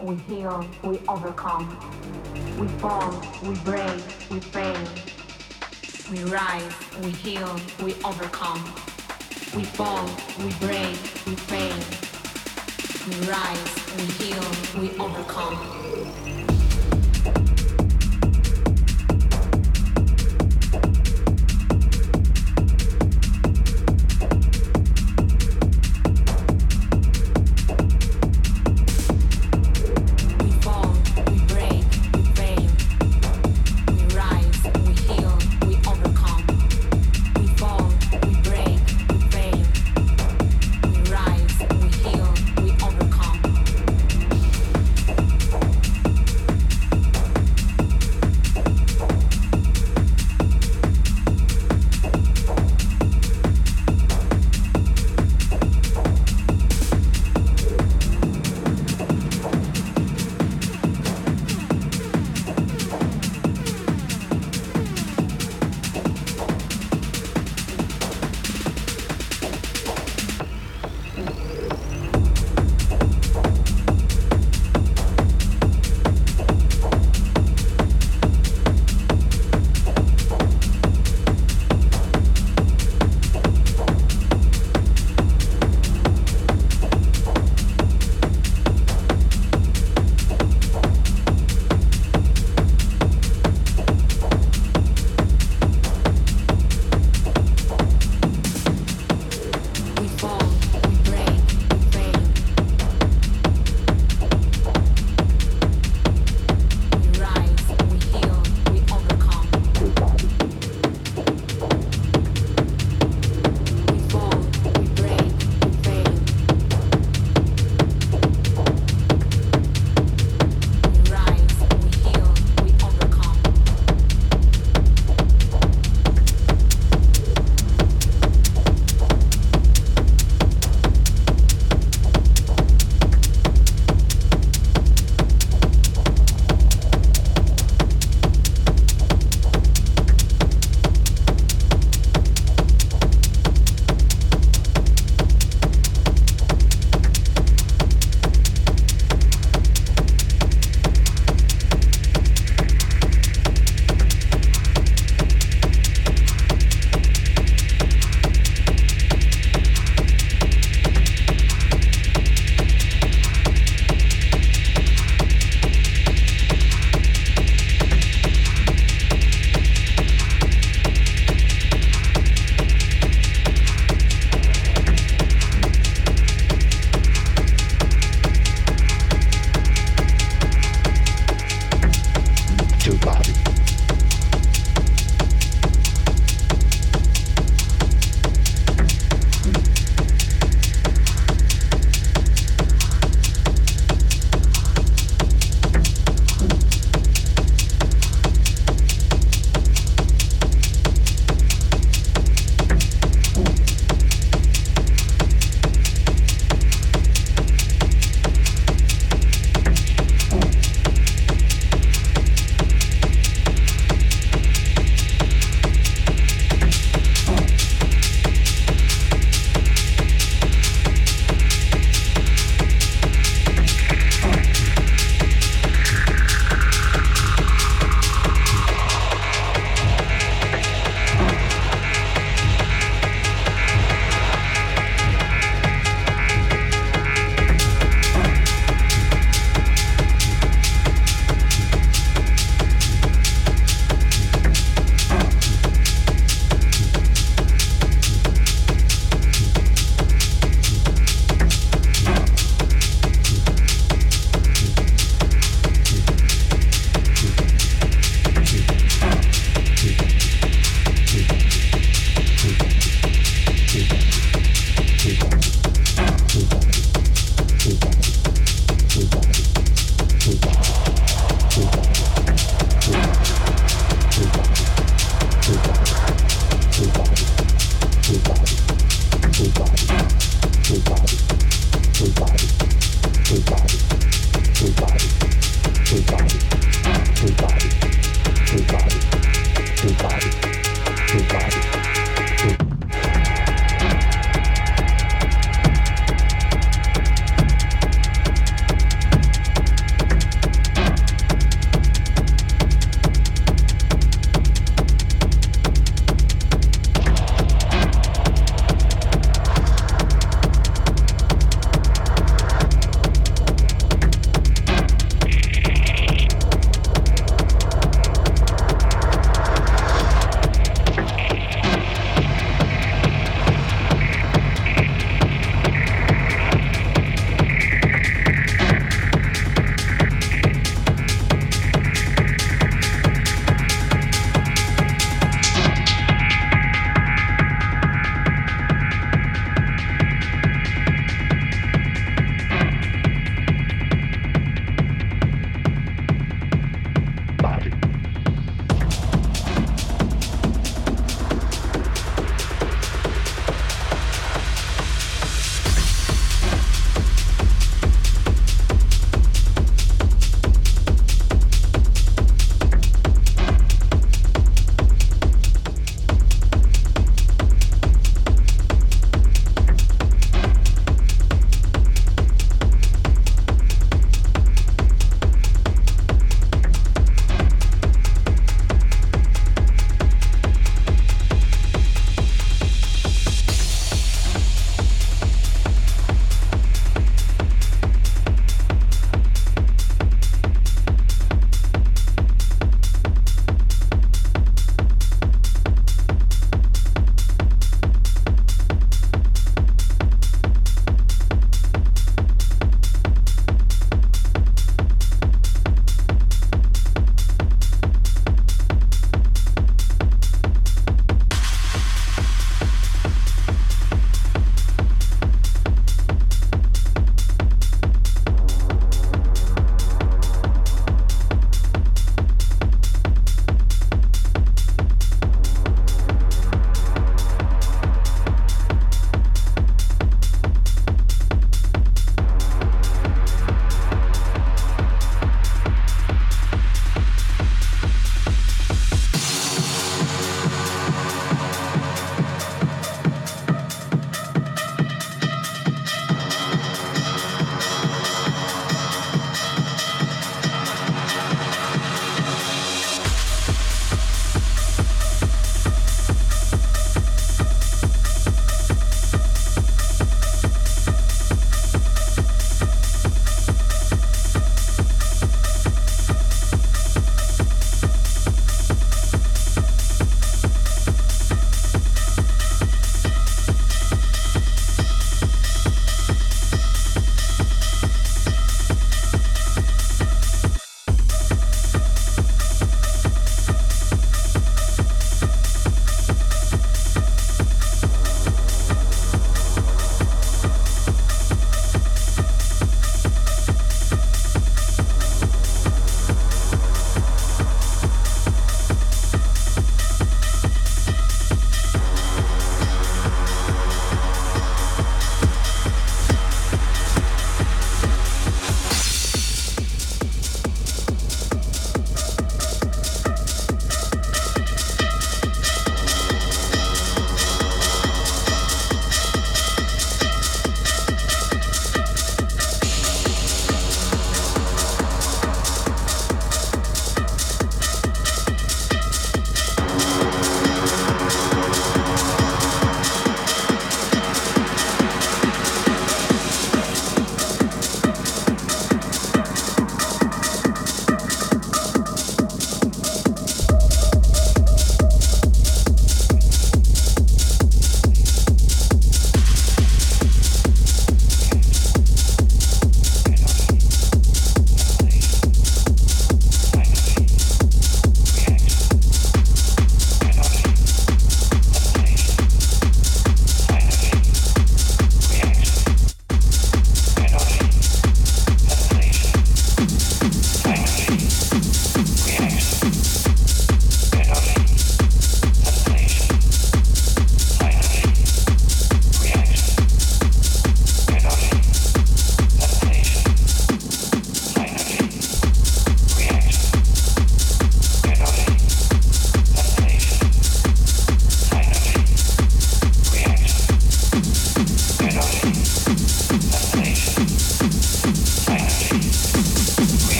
we heal, we overcome. We fall, we break, we fail. We rise, we heal, we overcome. We fall, we break, we fail. We rise, we heal, we overcome.